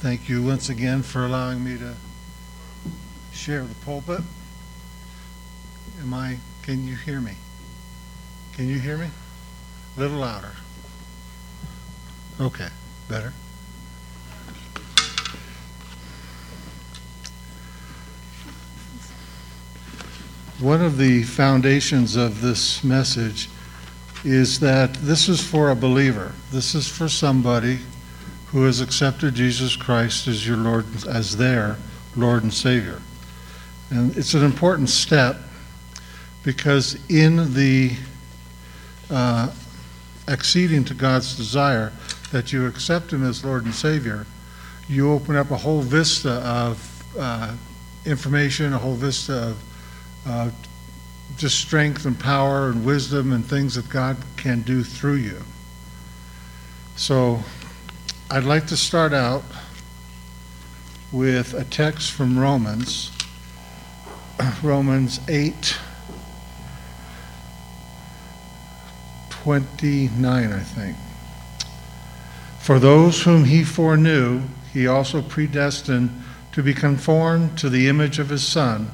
Thank you once again for allowing me to share the pulpit. Am I, can you hear me? Can you hear me? A little louder. Okay, better. One of the foundations of this message is that this is for a believer. This is for somebody who has accepted Jesus Christ as your Lord, as their Lord and Savior. And it's an important step because in the uh, acceding to God's desire that you accept Him as Lord and Savior, you open up a whole vista of uh, information, a whole vista of uh, just strength and power and wisdom and things that God can do through you. So I'd like to start out with a text from Romans, Romans 8 29, I think. For those whom he foreknew, he also predestined to be conformed to the image of his Son,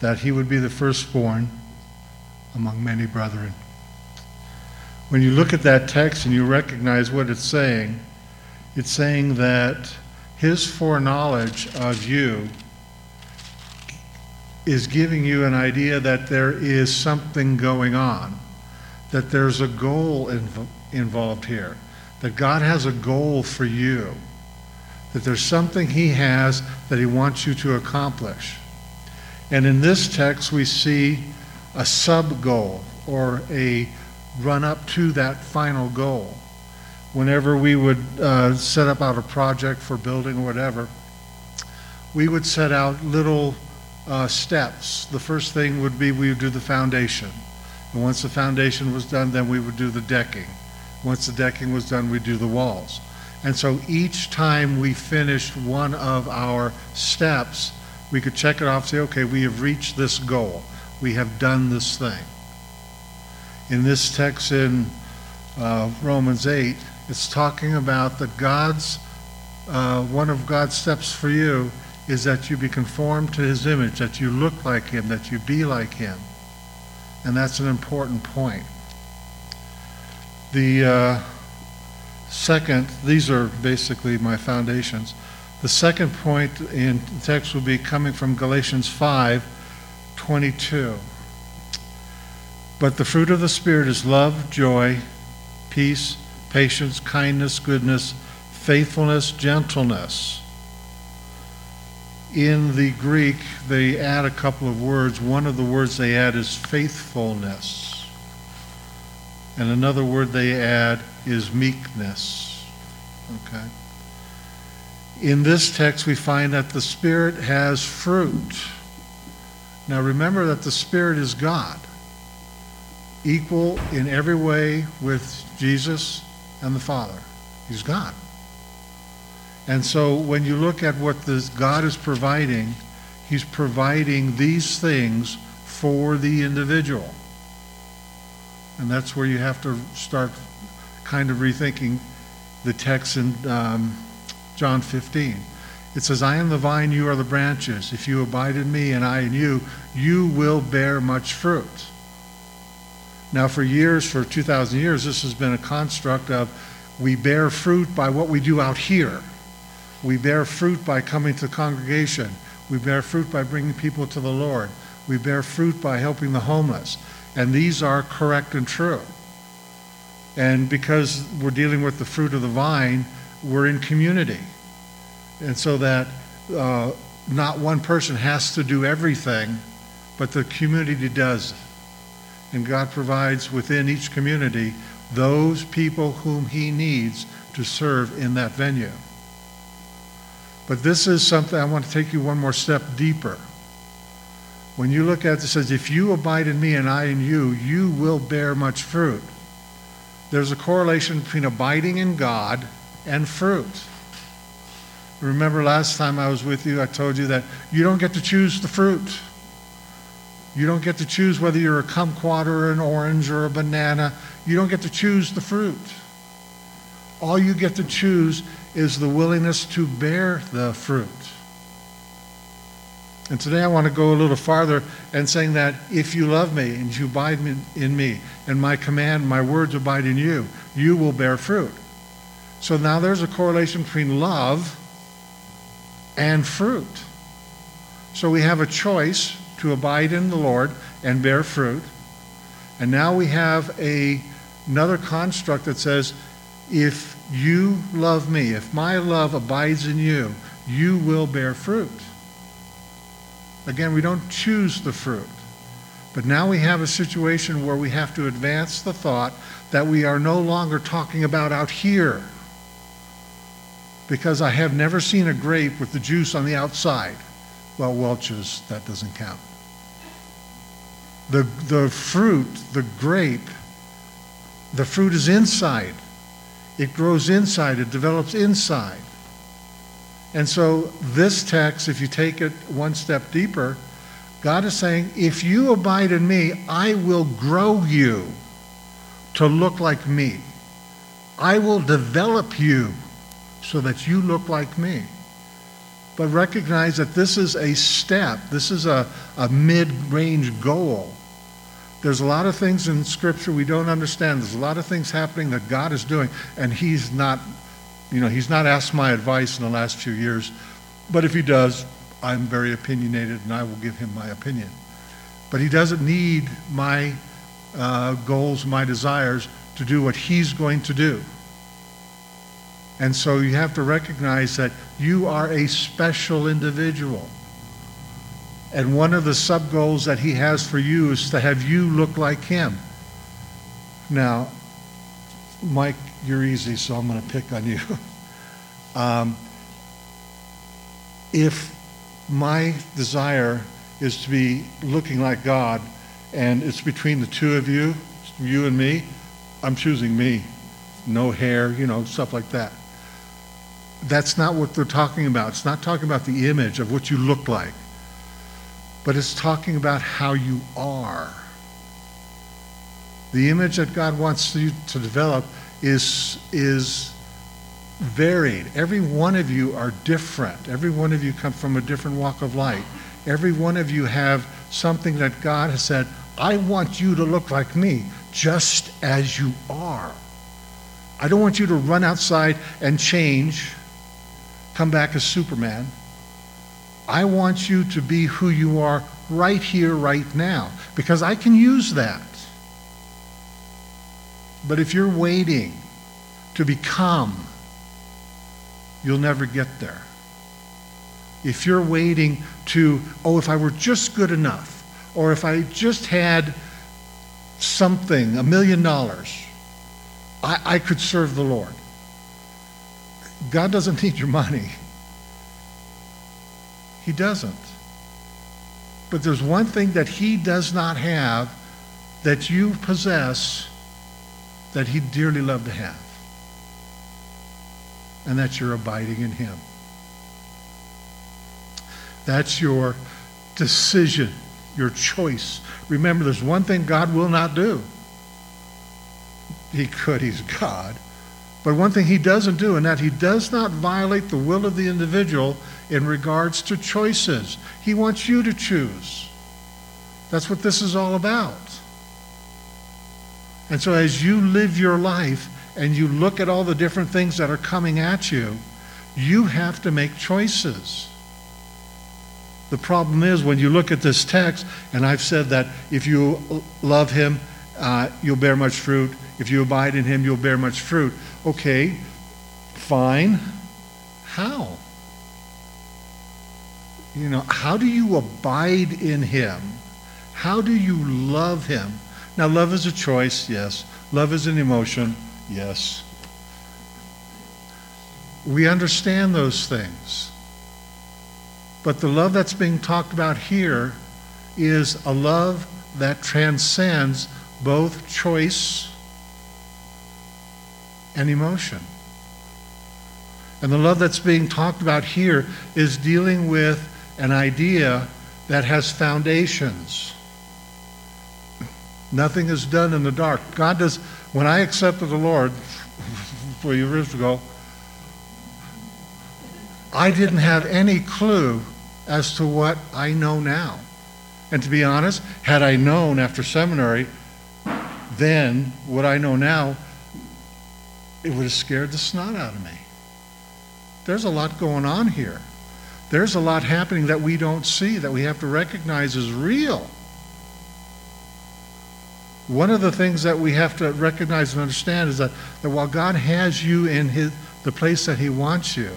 that he would be the firstborn among many brethren. When you look at that text and you recognize what it's saying, it's saying that his foreknowledge of you is giving you an idea that there is something going on, that there's a goal inv- involved here, that God has a goal for you, that there's something he has that he wants you to accomplish. And in this text, we see a sub goal or a run up to that final goal. Whenever we would uh, set up out a project for building or whatever, we would set out little uh, steps. The first thing would be we would do the foundation. And once the foundation was done, then we would do the decking. Once the decking was done, we'd do the walls. And so each time we finished one of our steps, we could check it off, say, okay, we have reached this goal. We have done this thing. In this text in uh, Romans 8, it's talking about that God's, uh, one of God's steps for you is that you be conformed to his image, that you look like him, that you be like him. And that's an important point. The uh, second, these are basically my foundations. The second point in the text will be coming from Galatians 5 22. But the fruit of the Spirit is love, joy, peace, patience, kindness, goodness, faithfulness, gentleness. In the Greek, they add a couple of words. One of the words they add is faithfulness. And another word they add is meekness. Okay? In this text, we find that the Spirit has fruit. Now remember that the Spirit is God, equal in every way with Jesus and the Father. He's God. And so when you look at what this God is providing, He's providing these things for the individual. And that's where you have to start kind of rethinking the text in um, John 15. It says, I am the vine, you are the branches. If you abide in me and I in you, you will bear much fruit. Now, for years, for 2,000 years, this has been a construct of we bear fruit by what we do out here. We bear fruit by coming to the congregation. We bear fruit by bringing people to the Lord. We bear fruit by helping the homeless. And these are correct and true. And because we're dealing with the fruit of the vine, we're in community. And so that uh, not one person has to do everything, but the community does. And God provides within each community those people whom He needs to serve in that venue. But this is something I want to take you one more step deeper. When you look at it, it says, If you abide in me and I in you, you will bear much fruit. There's a correlation between abiding in God and fruit. Remember last time I was with you, I told you that you don't get to choose the fruit. You don't get to choose whether you're a kumquat or an orange or a banana. You don't get to choose the fruit. All you get to choose is the willingness to bear the fruit. And today I want to go a little farther and saying that if you love me and you abide in me, and my command, my words abide in you, you will bear fruit. So now there's a correlation between love and fruit. So we have a choice to abide in the Lord and bear fruit. And now we have a, another construct that says, if you love me, if my love abides in you, you will bear fruit. Again, we don't choose the fruit. But now we have a situation where we have to advance the thought that we are no longer talking about out here. Because I have never seen a grape with the juice on the outside. Well, Welch's, that doesn't count. The, the fruit, the grape, the fruit is inside. It grows inside, it develops inside. And so, this text, if you take it one step deeper, God is saying, if you abide in me, I will grow you to look like me. I will develop you so that you look like me. But recognize that this is a step, this is a, a mid range goal. There's a lot of things in Scripture we don't understand. There's a lot of things happening that God is doing, and He's not you know, he's not asked my advice in the last few years, but if he does, I'm very opinionated and I will give him my opinion. But he doesn't need my uh, goals, my desires to do what he's going to do. And so you have to recognize that you are a special individual. And one of the sub goals that he has for you is to have you look like him. Now, Mike you're easy, so I'm going to pick on you. um, if my desire is to be looking like God, and it's between the two of you, you and me, I'm choosing me. No hair, you know, stuff like that. That's not what they're talking about. It's not talking about the image of what you look like, but it's talking about how you are. The image that God wants you to develop is, is varied. Every one of you are different. Every one of you come from a different walk of life. Every one of you have something that God has said, I want you to look like me just as you are. I don't want you to run outside and change, come back as Superman. I want you to be who you are right here, right now, because I can use that. But if you're waiting to become, you'll never get there. If you're waiting to, oh, if I were just good enough, or if I just had something, a million dollars, I, I could serve the Lord. God doesn't need your money. He doesn't. But there's one thing that He does not have that you possess that he'd dearly love to have. And that's your abiding in him. That's your decision, your choice. Remember, there's one thing God will not do. He could, he's God. But one thing he doesn't do, and that he does not violate the will of the individual in regards to choices. He wants you to choose. That's what this is all about. And so as you live your life and you look at all the different things that are coming at you, you have to make choices. The problem is when you look at this text, and I've said that if you love him, uh, you'll bear much fruit. If you abide in him, you'll bear much fruit. Okay, fine. How? You know, how do you abide in him? How do you love him? Now, love is a choice, yes. Love is an emotion, yes. We understand those things. But the love that's being talked about here is a love that transcends both choice and emotion. And the love that's being talked about here is dealing with an idea that has foundations. Nothing is done in the dark. God does, when I accepted the Lord of years ago, I didn't have any clue as to what I know now. And to be honest, had I known after seminary then what I know now, it would have scared the snot out of me. There's a lot going on here. There's a lot happening that we don't see, that we have to recognize is real. One of the things that we have to recognize and understand is that, that while God has you in his, the place that He wants you,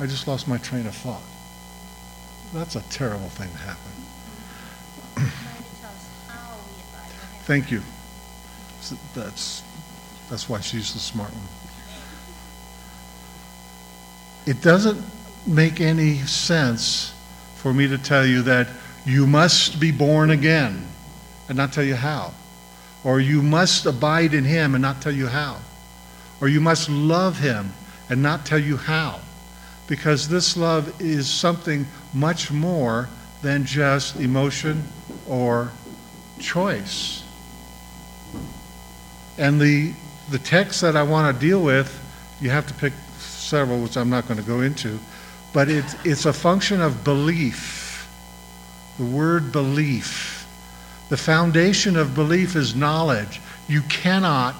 I just lost my train of thought. That's a terrible thing to happen. Thank you. That's, that's why she's the smart one. It doesn't make any sense for me to tell you that you must be born again and not tell you how. Or you must abide in him and not tell you how. Or you must love him and not tell you how. Because this love is something much more than just emotion or choice. And the, the text that I want to deal with, you have to pick several, which I'm not going to go into, but it, it's a function of belief. The word belief. The foundation of belief is knowledge. You cannot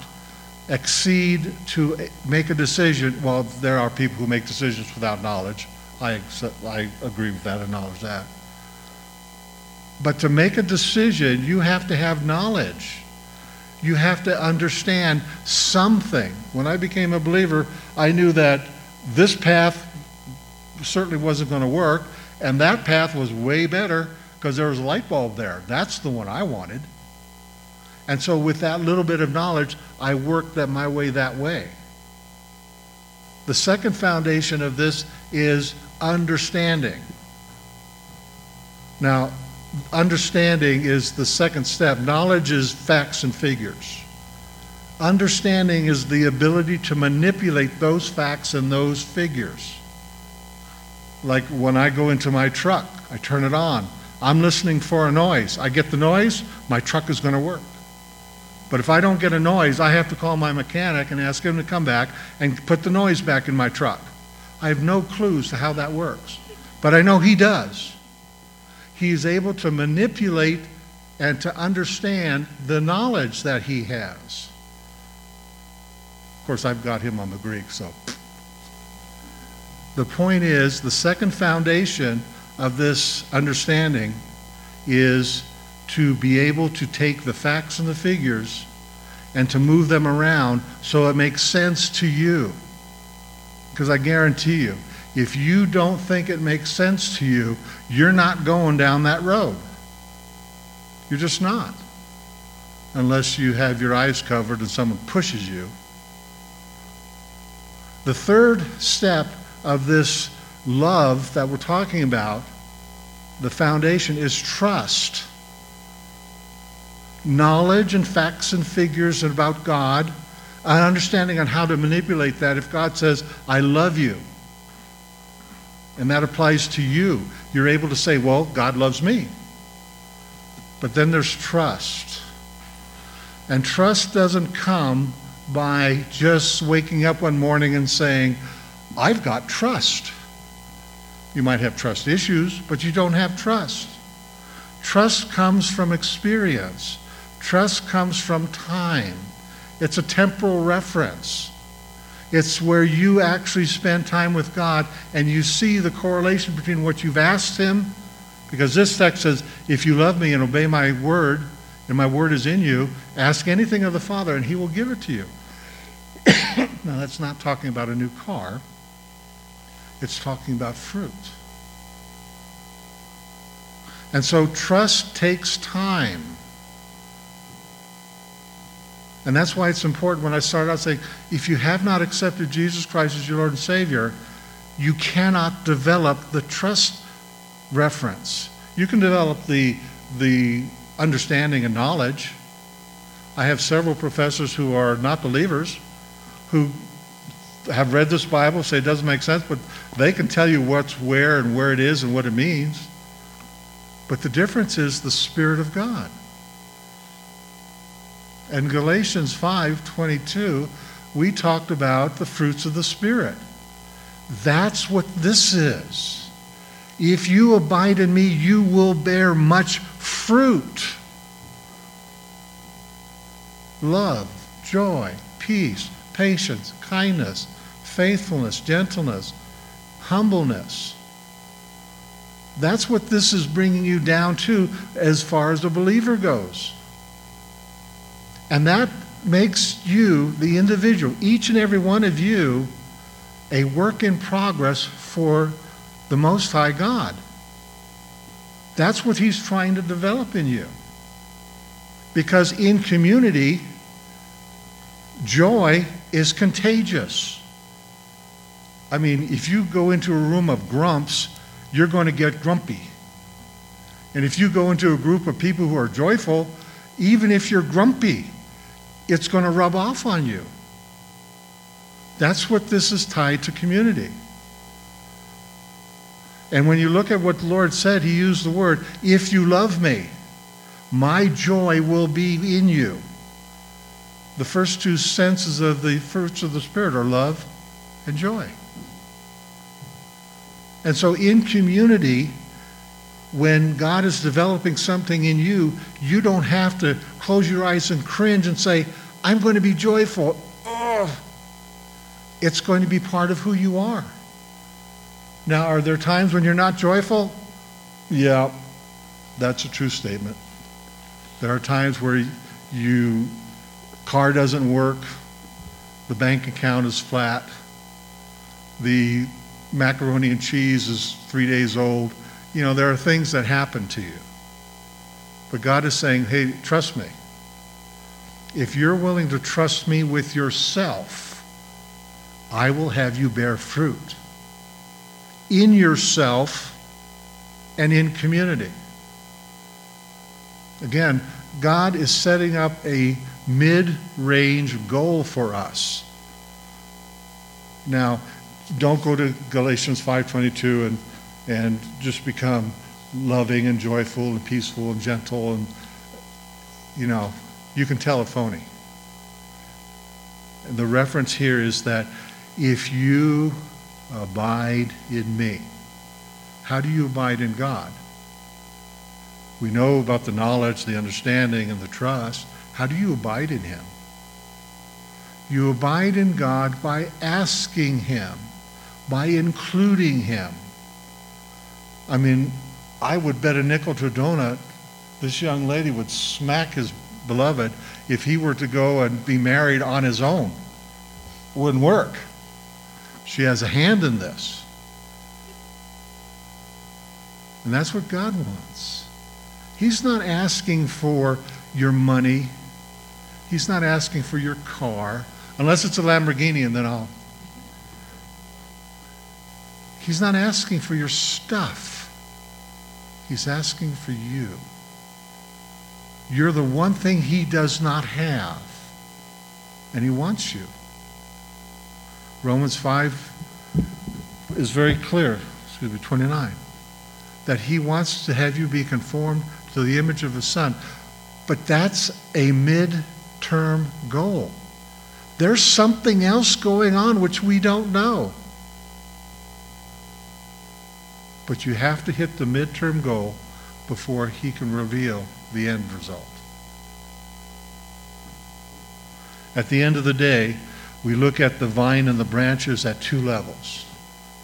exceed to eh, make a decision. Well, there are people who make decisions without knowledge. I, accept, I agree with that, acknowledge that. But to make a decision, you have to have knowledge. You have to understand something. When I became a believer, I knew that this path certainly wasn't going to work, and that path was way better because there was a light bulb there. That's the one I wanted. And so, with that little bit of knowledge, I worked that my way that way. The second foundation of this is understanding. Now, understanding is the second step. Knowledge is facts and figures. Understanding is the ability to manipulate those facts and those figures. Like when I go into my truck, I turn it on. I'm listening for a noise. I get the noise, my truck is going to work. But if I don't get a noise, I have to call my mechanic and ask him to come back and put the noise back in my truck. I have no clues to how that works. But I know he does. He is able to manipulate and to understand the knowledge that he has. Of course, I've got him on the Greek, so. The point is the second foundation of this understanding is to be able to take the facts and the figures and to move them around so it makes sense to you. Because I guarantee you, if you don't think it makes sense to you, you're not going down that road. You're just not. Unless you have your eyes covered and someone pushes you. The third step of this love that we're talking about, the foundation is trust. Knowledge and facts and figures about God, an understanding on how to manipulate that. If God says, I love you, and that applies to you, you're able to say, Well, God loves me. But then there's trust. And trust doesn't come by just waking up one morning and saying, I've got trust. You might have trust issues, but you don't have trust. Trust comes from experience, trust comes from time. It's a temporal reference. It's where you actually spend time with God and you see the correlation between what you've asked Him, because this text says, If you love me and obey my word, and my word is in you, ask anything of the Father and He will give it to you. now, that's not talking about a new car. It's talking about fruit. And so trust takes time. And that's why it's important when I started out saying, if you have not accepted Jesus Christ as your Lord and Savior, you cannot develop the trust reference. You can develop the, the understanding and knowledge. I have several professors who are not believers who have read this Bible, say it doesn't make sense, but they can tell you what's where and where it is and what it means. But the difference is the Spirit of God. And Galatians 5:22, we talked about the fruits of the Spirit. That's what this is. If you abide in me, you will bear much fruit. Love, joy, peace, patience, kindness, faithfulness, gentleness, humbleness. That's what this is bringing you down to as far as a believer goes. And that makes you, the individual, each and every one of you, a work in progress for the Most High God. That's what He's trying to develop in you. Because in community, joy is contagious. I mean, if you go into a room of grumps, you're going to get grumpy. And if you go into a group of people who are joyful, even if you're grumpy, it's going to rub off on you. That's what this is tied to community. And when you look at what the Lord said, He used the word, if you love me, my joy will be in you. The first two senses of the fruits of the Spirit are love and joy. And so in community, when God is developing something in you, you don't have to close your eyes and cringe and say, I'm going to be joyful. Oh. It's going to be part of who you are. Now, are there times when you're not joyful? Yeah, that's a true statement. There are times where you car doesn't work, the bank account is flat, the macaroni and cheese is three days old. You know, there are things that happen to you. But God is saying, hey, trust me. If you're willing to trust me with yourself, I will have you bear fruit in yourself and in community. Again, God is setting up a mid range goal for us. Now, don't go to Galatians 5:22 and and just become loving and joyful and peaceful and gentle and you know you can tell a phony. And the reference here is that if you abide in me, how do you abide in God? We know about the knowledge, the understanding, and the trust. How do you abide in Him? You abide in God by asking Him by including him. I mean, I would bet a nickel to a donut this young lady would smack his beloved if he were to go and be married on his own. It wouldn't work. She has a hand in this. And that's what God wants. He's not asking for your money. He's not asking for your car. Unless it's a Lamborghini, and then I'll He's not asking for your stuff. He's asking for you. You're the one thing he does not have, and he wants you. Romans 5 is very clear, excuse me, 29, that he wants to have you be conformed to the image of his son. But that's a mid-term goal. There's something else going on which we don't know. But you have to hit the midterm goal before he can reveal the end result. At the end of the day, we look at the vine and the branches at two levels.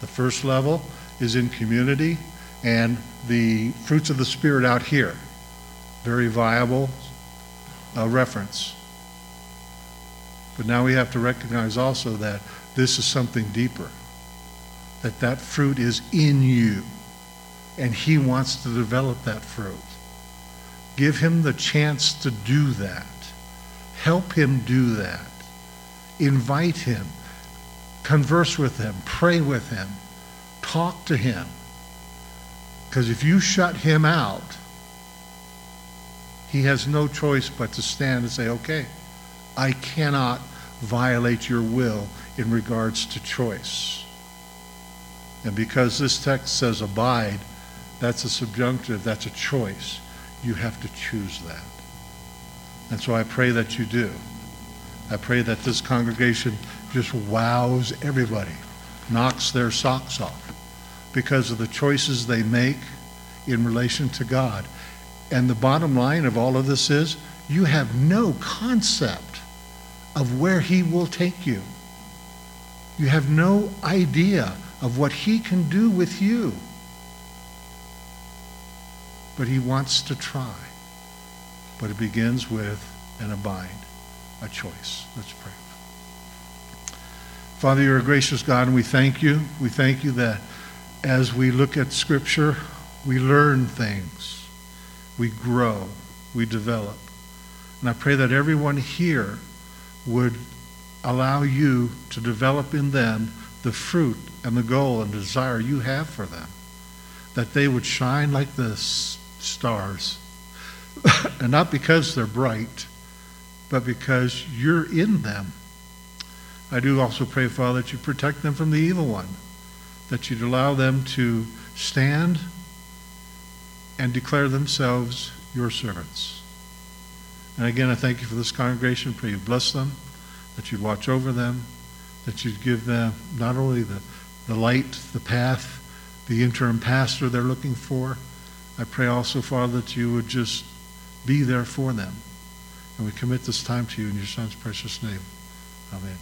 The first level is in community and the fruits of the Spirit out here. Very viable uh, reference. But now we have to recognize also that this is something deeper. That that fruit is in you and He wants to develop that fruit. Give Him the chance to do that. Help Him do that. Invite Him. Converse with Him. Pray with Him. Talk to Him. Because if you shut Him out, He has no choice but to stand and say, okay, I cannot violate your will in regards to choice. And because this text says abide, that's a subjunctive, that's a choice. You have to choose that. And so I pray that you do. I pray that this congregation just wows everybody, knocks their socks off because of the choices they make in relation to God. And the bottom line of all of this is you have no concept of where He will take you. You have no idea of what He can do with you. But He wants to try. But it begins with an abide, a choice. Let's pray. Father, you're a gracious God, and we thank you. We thank you that as we look at Scripture, we learn things, we grow, we develop. And I pray that everyone here would allow you to develop in them the fruit and the goal and desire you have for them. That they would shine like the stars. and not because they're bright, but because you're in them. I do also pray, Father, that you protect them from the evil one, that you'd allow them to stand and declare themselves your servants. And again, I thank you for this congregation. Pray you bless them, that you'd watch over them, that you'd give them not only the, the light, the path, the interim pastor they're looking for. I pray also, Father, that you would just be there for them. And we commit this time to you in your Son's precious name. Amen.